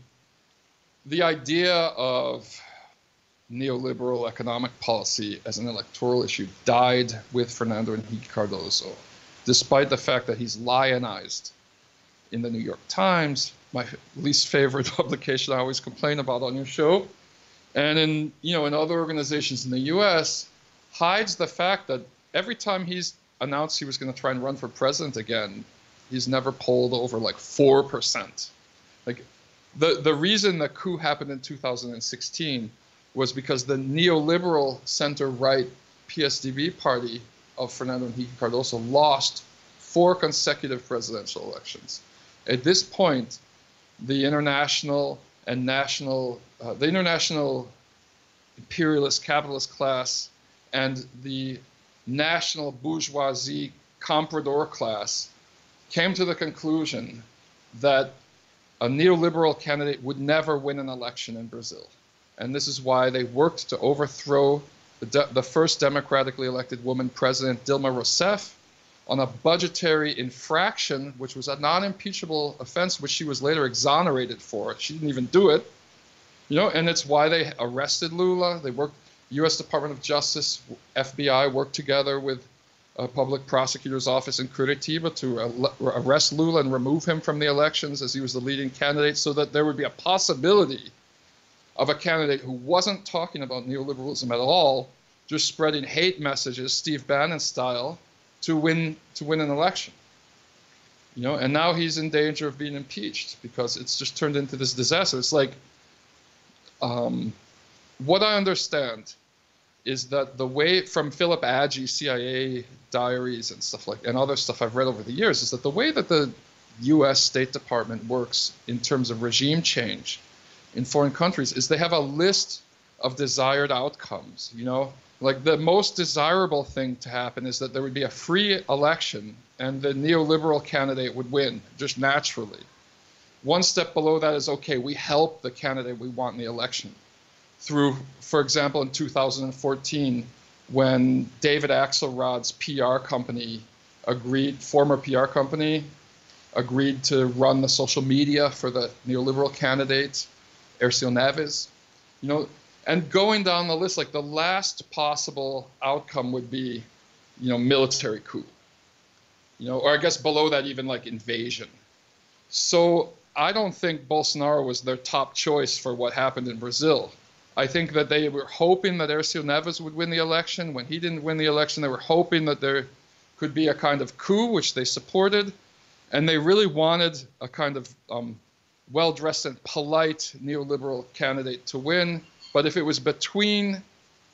Speaker 5: the idea of neoliberal economic policy as an electoral issue died with Fernando Henrique Cardoso, despite the fact that he's lionized in the New York Times, my least favorite publication I always complain about on your show, and in you know in other organizations in the U.S. hides the fact that every time he's announced he was going to try and run for president again, he's never polled over like four percent. Like the the reason the coup happened in 2016 was because the neoliberal center right PSDB party of Fernando Henrique Cardoso lost four consecutive presidential elections. At this point, the international and national, uh, the international imperialist capitalist class and the national bourgeoisie comprador class came to the conclusion that a neoliberal candidate would never win an election in Brazil. And this is why they worked to overthrow the, de- the first democratically elected woman president, Dilma Rousseff, on a budgetary infraction, which was a non impeachable offense, which she was later exonerated for. She didn't even do it. You know, and it's why they arrested Lula. They worked, U.S. Department of Justice, FBI worked together with a public prosecutor's office in Curitiba to arrest Lula and remove him from the elections as he was the leading candidate so that there would be a possibility of a candidate who wasn't talking about neoliberalism at all, just spreading hate messages, Steve Bannon style, to win to win an election. You know, and now he's in danger of being impeached because it's just turned into this disaster. It's like um, what I understand is that the way from Philip Agee CIA diaries and stuff like and other stuff I've read over the years is that the way that the US State Department works in terms of regime change in foreign countries is they have a list of desired outcomes, you know? Like the most desirable thing to happen is that there would be a free election and the neoliberal candidate would win just naturally. One step below that is okay, we help the candidate we want in the election through, for example, in 2014, when David Axelrod's PR company agreed, former PR company, agreed to run the social media for the neoliberal candidate, Aécio Neves. You know, and going down the list, like the last possible outcome would be, you know, military coup. You know, or I guess below that, even like invasion. So I don't think Bolsonaro was their top choice for what happened in Brazil. I think that they were hoping that Aécio Neves would win the election. When he didn't win the election, they were hoping that there could be a kind of coup, which they supported. And they really wanted a kind of um, well dressed and polite neoliberal candidate to win. But if it was between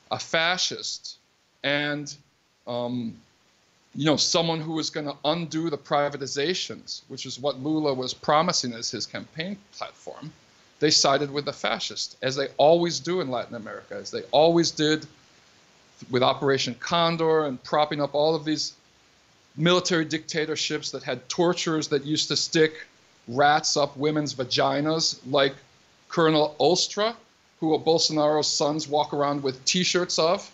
Speaker 5: a fascist and um, you know, someone who was going to undo the privatizations, which is what Lula was promising as his campaign platform, they sided with the fascist, as they always do in Latin America, as they always did with Operation Condor and propping up all of these military dictatorships that had torturers that used to stick rats up women's vaginas, like Colonel Ustra, who Bolsonaro's sons walk around with t shirts of.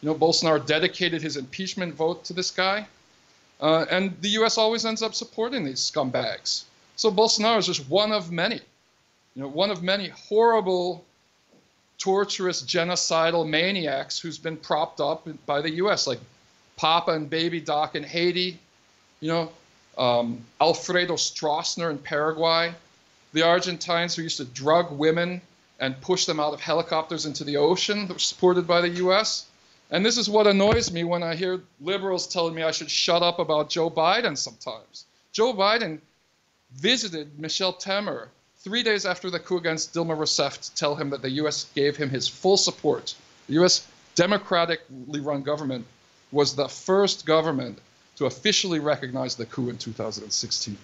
Speaker 5: You know, Bolsonaro dedicated his impeachment vote to this guy. Uh, and the US always ends up supporting these scumbags. So Bolsonaro is just one of many you know, one of many horrible, torturous, genocidal maniacs who's been propped up by the U.S., like Papa and Baby Doc in Haiti, you know, um, Alfredo Stroessner in Paraguay, the Argentines who used to drug women and push them out of helicopters into the ocean that were supported by the U.S. And this is what annoys me when I hear liberals telling me I should shut up about Joe Biden sometimes. Joe Biden visited Michel Temer three days after the coup against Dilma Rousseff to tell him that the U.S. gave him his full support. The U.S. democratically run government was the first government to officially recognize the coup in 2016.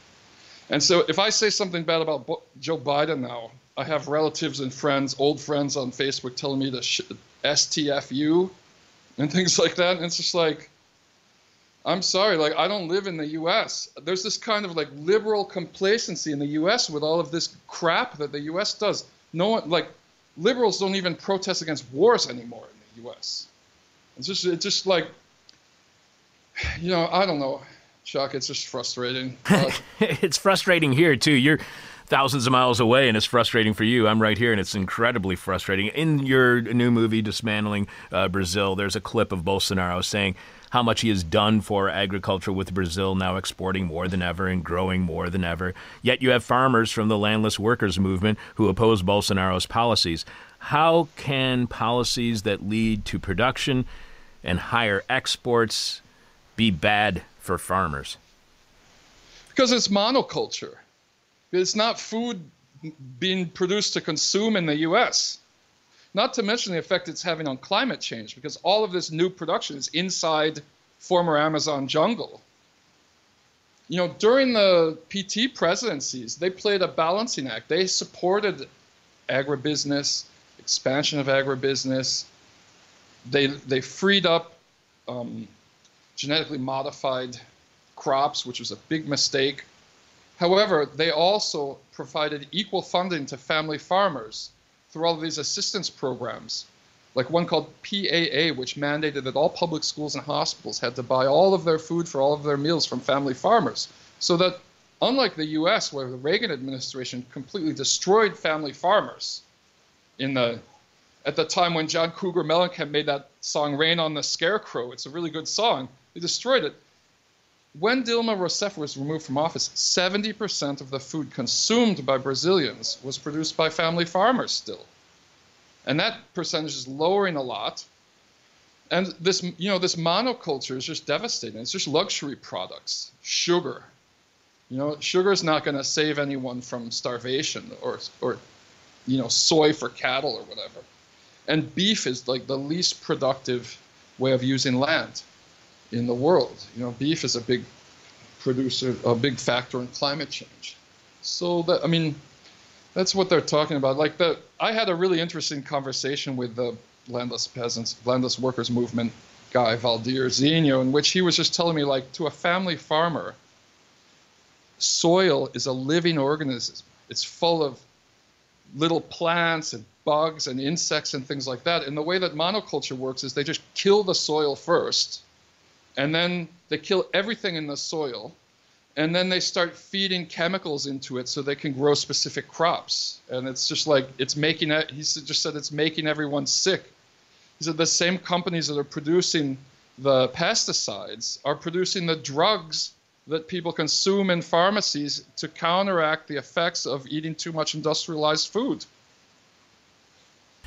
Speaker 5: And so if I say something bad about Bo- Joe Biden now, I have relatives and friends, old friends on Facebook telling me to sh- STFU and things like that. And it's just like, I'm sorry, like I don't live in the U.S. There's this kind of like liberal complacency in the U.S. with all of this crap that the U.S. does. No one like liberals don't even protest against wars anymore in the U.S. It's just it's just like you know I don't know, Chuck. It's just frustrating. Uh,
Speaker 3: it's frustrating here too. You're thousands of miles away, and it's frustrating for you. I'm right here, and it's incredibly frustrating. In your new movie, Dismantling uh, Brazil, there's a clip of Bolsonaro saying how much he has done for agriculture with Brazil now exporting more than ever and growing more than ever. Yet you have farmers from the landless workers movement who oppose Bolsonaro's policies. How can policies that lead to production and higher exports be bad for farmers?
Speaker 5: because it's monoculture. It's not food being produced to consume in the U.S. Not to mention the effect it's having on climate change, because all of this new production is inside former Amazon jungle. You know, during the PT presidencies, they played a balancing act. They supported agribusiness, expansion of agribusiness. They they freed up um, genetically modified crops, which was a big mistake. However, they also provided equal funding to family farmers through all of these assistance programs, like one called PAA, which mandated that all public schools and hospitals had to buy all of their food for all of their meals from family farmers. So that, unlike the US, where the Reagan administration completely destroyed family farmers in the at the time when John Cougar Mellencamp made that song Rain on the Scarecrow, it's a really good song. They destroyed it. When Dilma Rousseff was removed from office, 70% of the food consumed by Brazilians was produced by family farmers still. And that percentage is lowering a lot. And this, you know, this monoculture is just devastating. It's just luxury products, sugar. You know, sugar is not going to save anyone from starvation or, or, you know, soy for cattle or whatever. And beef is like the least productive way of using land in the world. You know, beef is a big producer, a big factor in climate change. So that I mean, that's what they're talking about. Like the, I had a really interesting conversation with the landless peasants, landless workers movement guy Valdir Zinho, in which he was just telling me like to a family farmer, soil is a living organism. It's full of little plants and bugs and insects and things like that. And the way that monoculture works is they just kill the soil first and then they kill everything in the soil and then they start feeding chemicals into it so they can grow specific crops. And it's just like it's making it he just said it's making everyone sick. He said the same companies that are producing the pesticides are producing the drugs that people consume in pharmacies to counteract the effects of eating too much industrialized food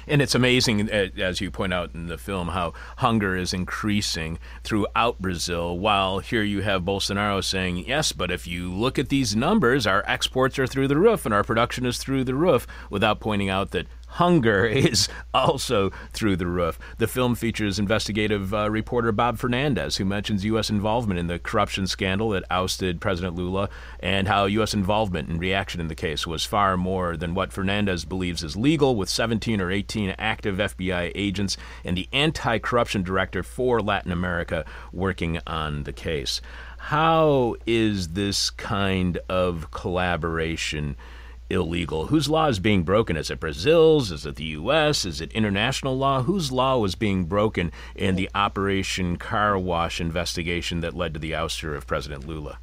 Speaker 3: and it's amazing, uh, as you point out in the film, how hunger is increasing throughout Brazil. While here you have Bolsonaro saying, yes, but if you look at these numbers, our exports are through the roof and our production is through the roof, without pointing out that hunger is also through the roof. The film features investigative uh, reporter Bob Fernandez, who mentions U.S. involvement in the corruption scandal that ousted President Lula, and how U.S. involvement and reaction in the case was far more than what Fernandez believes is legal, with 17 or 18 active FBI agents and the anti corruption director for Latin America working on the case. How is this kind of collaboration? Illegal? Whose law is being broken? Is it Brazil's? Is it the U.S.? Is it international law? Whose law was being broken in the Operation Car Wash investigation that led to the ouster of President Lula?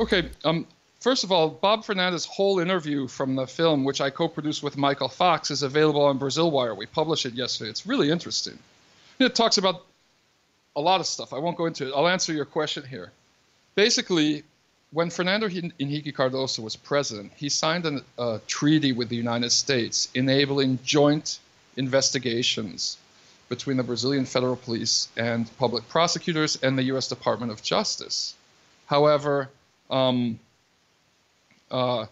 Speaker 5: Okay. Um, first of all, Bob Fernandez's whole interview from the film, which I co-produced with Michael Fox, is available on Brasil Wire. We published it yesterday. It's really interesting. It talks about a lot of stuff. I won't go into it. I'll answer your question here. Basically, when Fernando Henrique Cardoso was president, he signed a treaty with the United States enabling joint investigations between the Brazilian federal police and public prosecutors and the U.S. Department of Justice. However, um, uh,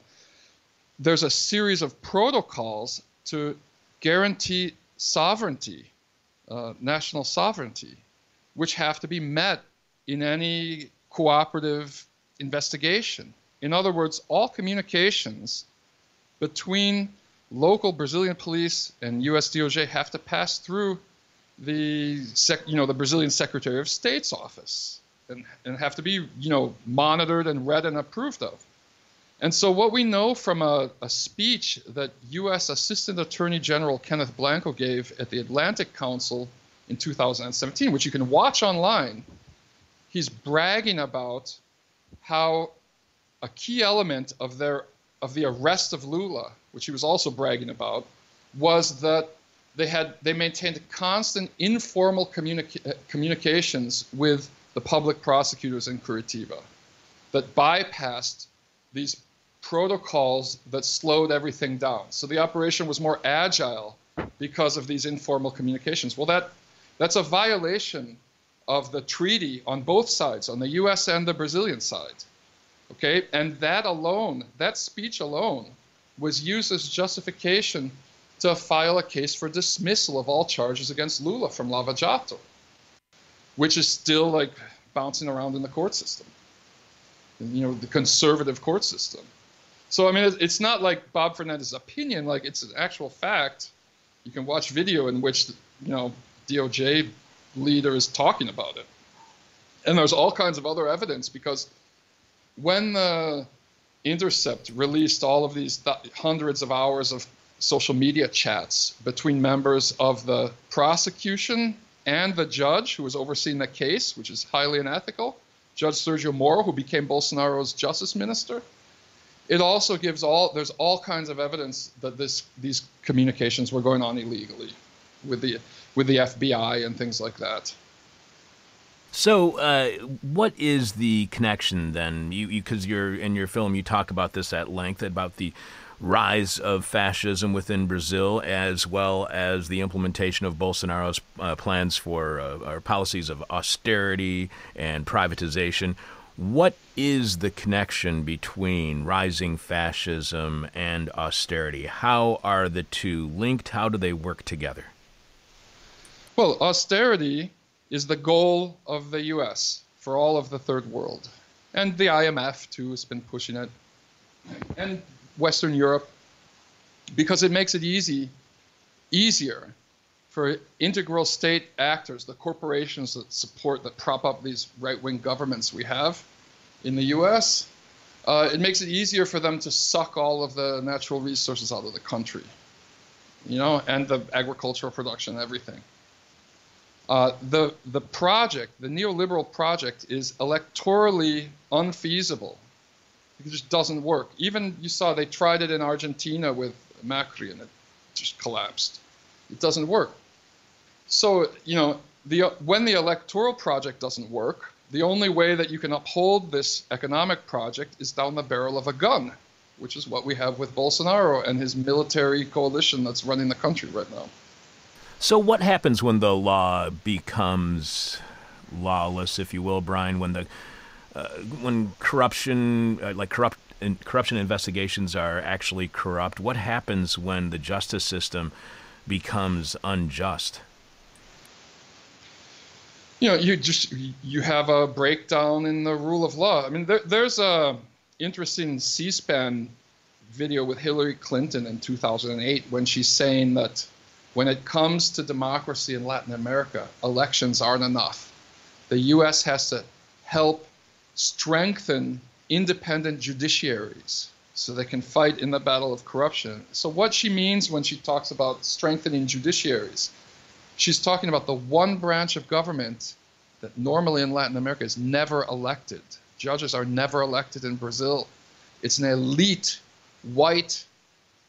Speaker 5: there's a series of protocols to guarantee sovereignty, uh, national sovereignty, which have to be met in any cooperative investigation. In other words, all communications between local Brazilian police and U.S. DOJ have to pass through the you know the Brazilian Secretary of State's office. and, and have to be, you know, monitored and read and approved of. And so, what we know from a, a, speech that U.S. Assistant Attorney General Kenneth Blanco gave at the Atlantic Council in 2017, which you can watch online, he's bragging about how a key element of their of the arrest of Lula, which he was also bragging about, was that they had they maintained constant informal communica- uh, communications with the public prosecutors in Curitiba that bypassed these protocols that slowed everything down. So the operation was more agile because of these informal communications. Well, that that's a violation of the treaty on both sides, on the U.S. and the Brazilian side. Okay, and that alone, that speech alone, was used as justification to file a case for dismissal of all charges against Lula from Lava Jato, which is still like bouncing around in the court system. You know, the conservative court system. So I mean, it's not like Bob Fernandez's opinion; like it's an actual fact. You can watch video in which you know DOJ leader is talking about it, and there's all kinds of other evidence because when the Intercept released all of these th- hundreds of hours of social media chats between members of the prosecution and the judge who was overseeing the case, which is highly unethical, Judge Sergio Moro, who became Bolsonaro's justice minister. It also gives all there's all kinds of evidence that this these communications were going on illegally with the with the FBI and things like that.
Speaker 3: So, uh, what is the connection then? You because you, are in your film you talk about this at length about the rise of fascism within Brazil, as well as the implementation of Bolsonaro's uh, plans for uh, or policies of austerity and privatization. What is the connection between rising fascism and austerity? How are the two linked? How do they work together?
Speaker 5: Well, austerity is the goal of the US for all of the third world. And the IMF, too, has been pushing it. And Western Europe, because it makes it easy, easier for integral state actors, the corporations that support, that prop up these right wing governments we have in the US, uh, it makes it easier for them to suck all of the natural resources out of the country, you know, and the agricultural production, everything. Uh, the, the project, the neoliberal project, is electorally unfeasible. It just doesn't work. Even you saw they tried it in Argentina with Macri and it just collapsed. It doesn't work. So, you know, the, when the electoral project doesn't work, the only way that you can uphold this economic project is down the barrel of a gun, which is what we have with Bolsonaro and his military coalition that's running the country right now.
Speaker 3: So, what happens when the law becomes lawless, if you will, Brian? When the uh, when corruption, uh, like corrupt in, corruption investigations, are actually corrupt? What happens when the justice system becomes unjust?
Speaker 5: You know, you just you have a breakdown in the rule of law. I mean, there, there's a interesting C-SPAN video with Hillary Clinton in 2008 when she's saying that when it comes to democracy in Latin America, elections aren't enough. The U.S. has to help strengthen independent judiciaries so they can fight in the battle of corruption. So, what she means when she talks about strengthening judiciaries, she's talking about the one branch of government that normally in Latin America is never elected. Judges are never elected in Brazil. It's an elite white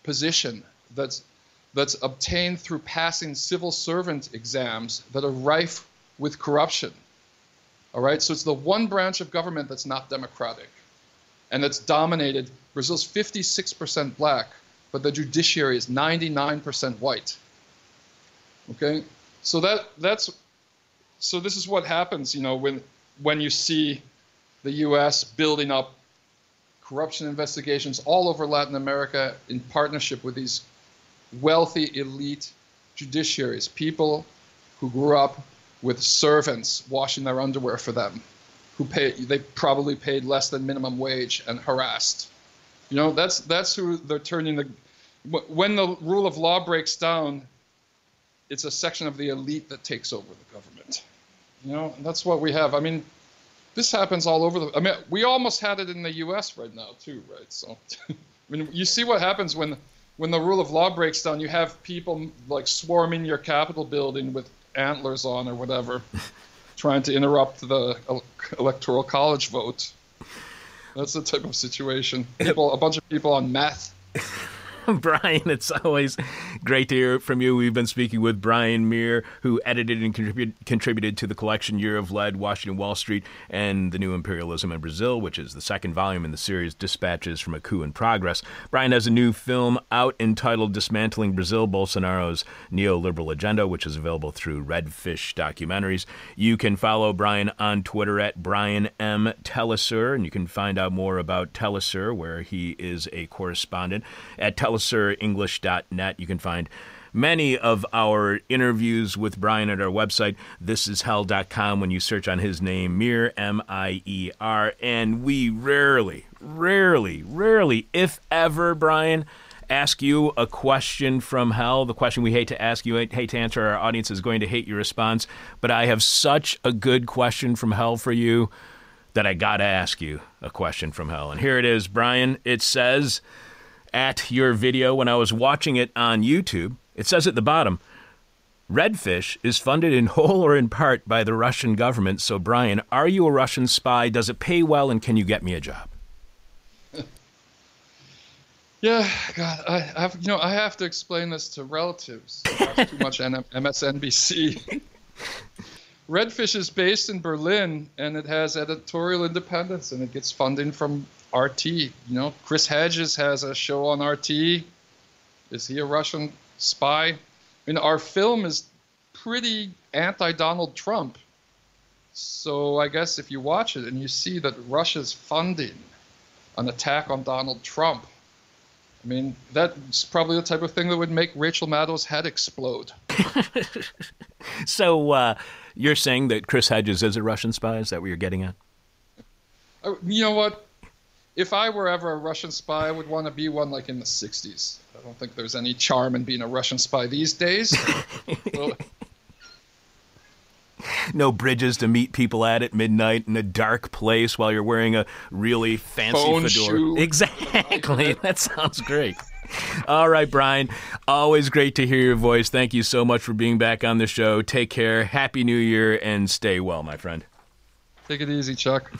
Speaker 5: position that's that's obtained through passing civil servant exams that are rife with corruption. All right, so it's the one branch of government that's not democratic and that's dominated. Brazil's 56% black, but the judiciary is 99% white. Okay, so that that's so this is what happens, you know, when when you see the U.S. building up corruption investigations all over Latin America in partnership with these wealthy elite judiciaries, people who grew up with servants washing their underwear for them, who pay they probably paid less than minimum wage and harassed. You know, that's that's who they're turning the when the rule of law breaks down, it's a section of the elite that takes over the government. You know, and that's what we have. I mean, this happens all over the. I mean, we almost had it in the U.S. right now too, right? So, I mean, you see what happens when when the rule of law breaks down. You have people like swarming your Capitol building with antlers on or whatever, trying to interrupt the electoral college vote. That's the type of situation. People, a bunch of people on meth.
Speaker 3: Brian, it's always great to hear from you. We've been speaking with Brian Mier, who edited and contribute, contributed to the collection Year of Lead, Washington Wall Street, and The New Imperialism in Brazil, which is the second volume in the series Dispatches from a Coup in Progress. Brian has a new film out entitled Dismantling Brazil Bolsonaro's Neoliberal Agenda, which is available through Redfish Documentaries. You can follow Brian on Twitter at Brian M. Telesur, and you can find out more about Telesur, where he is a correspondent, at Telesur TelesurEnglish.net. You can find many of our interviews with Brian at our website, thisishell.com, when you search on his name, Mier, M I E R. And we rarely, rarely, rarely, if ever, Brian, ask you a question from hell. The question we hate to ask you, hate to answer, our audience is going to hate your response. But I have such a good question from hell for you that I got to ask you a question from hell. And here it is, Brian. It says, at your video when I was watching it on YouTube. It says at the bottom, Redfish is funded in whole or in part by the Russian government. So, Brian, are you a Russian spy? Does it pay well? And can you get me a job?
Speaker 5: Yeah, God, I have you know I have to explain this to relatives. Watch too much MSNBC. Redfish is based in Berlin, and it has editorial independence, and it gets funding from RT. You know, Chris Hedges has a show on RT. Is he a Russian spy? I mean, our film is pretty anti-Donald Trump. So I guess if you watch it and you see that Russia's funding an attack on Donald Trump, I mean, that's probably the type of thing that would make Rachel Maddow's head explode.
Speaker 3: so uh, you're saying that Chris Hedges is a Russian spy? Is that what you're getting at?
Speaker 5: Uh, you know what? If I were ever a Russian spy, I would want to be one like in the 60s. I don't think there's any charm in being a Russian spy these days. well,
Speaker 3: no bridges to meet people at at midnight in a dark place while you're wearing a really fancy
Speaker 5: Phone
Speaker 3: fedora.
Speaker 5: shoe.
Speaker 3: Exactly. that sounds great. All right, Brian. Always great to hear your voice. Thank you so much for being back on the show. Take care. Happy New Year and stay well, my friend.
Speaker 5: Take it easy, Chuck.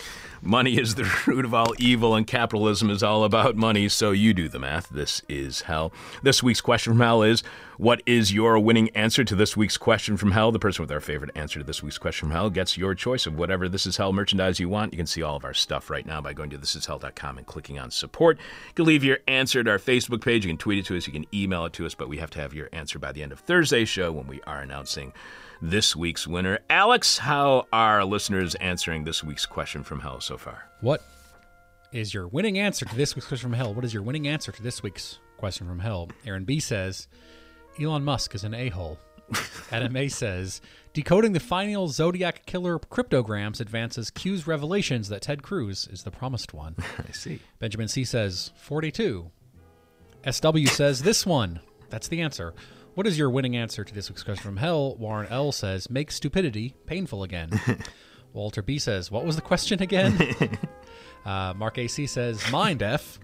Speaker 3: Money is the root of all evil, and capitalism is all about money, so you do the math. This is hell. This week's question from hell is What is your winning answer to this week's question from hell? The person with our favorite answer to this week's question from hell gets your choice of whatever This Is Hell merchandise you want. You can see all of our stuff right now by going to thisishell.com and clicking on support. You can leave your answer at our Facebook page. You can tweet it to us. You can email it to us, but we have to have your answer by the end of Thursday's show when we are announcing this week's winner. Alex, how are listeners answering this week's question from hell so far?
Speaker 4: What is your winning answer to this week's question from hell? What is your winning answer to this week's question from hell? Aaron B says Elon Musk is an a hole. Adam A says decoding the final Zodiac killer cryptograms advances Q's revelations that Ted Cruz is the promised one.
Speaker 3: I see.
Speaker 4: Benjamin C says 42. SW says this one. That's the answer. What is your winning answer to this week's question from hell? Warren L says, make stupidity painful again. Walter B says, what was the question again? uh, Mark AC says, mind F.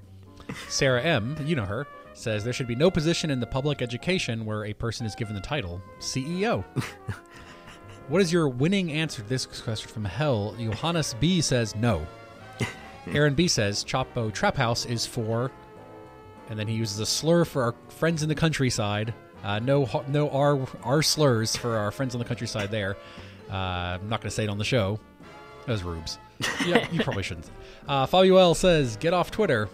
Speaker 4: Sarah M, you know her, says there should be no position in the public education where a person is given the title CEO. what is your winning answer to this question from hell? Johannes B says no. Aaron B says Chapo Trap House is for, and then he uses a slur for our friends in the countryside. Uh, no, no R, R slurs for our friends on the countryside there. Uh, I'm not going to say it on the show. Those rubes. Yeah, you probably shouldn't. Uh, Fabio L says, get off Twitter.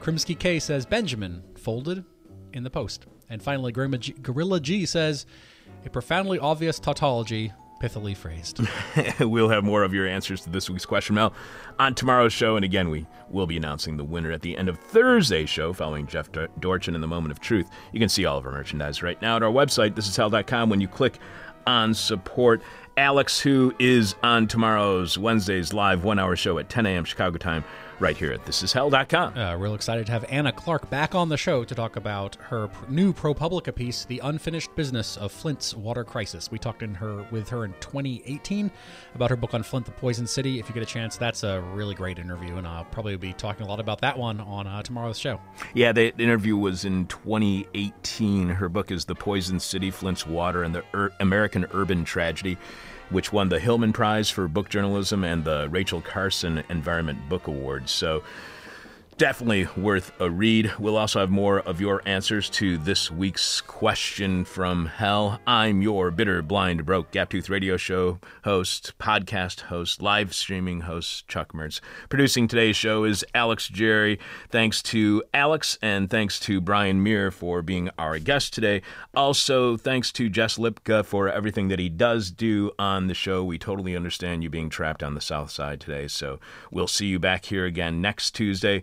Speaker 4: Krimsky K says, Benjamin, folded in the post. And finally, Gorilla G, Gorilla G says, a profoundly obvious tautology, pithily phrased.
Speaker 3: we'll have more of your answers to this week's question mail on tomorrow's show. And again, we will be announcing the winner at the end of Thursday's show following Jeff Dorchin in the Moment of Truth. You can see all of our merchandise right now at our website, thisishell.com, when you click on support. Alex, who is on tomorrow's Wednesday's live one hour show at 10 a.m. Chicago time, right here at thisishell.com.
Speaker 4: Uh, real excited to have Anna Clark back on the show to talk about her pr- new ProPublica piece, "The Unfinished Business of Flint's Water Crisis." We talked in her with her in 2018 about her book on Flint, the Poison City. If you get a chance, that's a really great interview, and I'll probably be talking a lot about that one on uh, tomorrow's show.
Speaker 3: Yeah, the interview was in 2018. Her book is The Poison City, Flint's Water, and the Ur- American Urban Tragedy, which won the Hillman Prize for Book Journalism and the Rachel Carson Environment Book Award. So definitely worth a read. We'll also have more of your answers to this week's question from hell. I'm your bitter, blind, broke, gap-toothed radio show host, podcast host, live streaming host, Chuck Mertz. Producing today's show is Alex Jerry. Thanks to Alex and thanks to Brian Mier for being our guest today. Also, thanks to Jess Lipka for everything that he does do on the show. We totally understand you being trapped on the south side today, so we'll see you back here again next Tuesday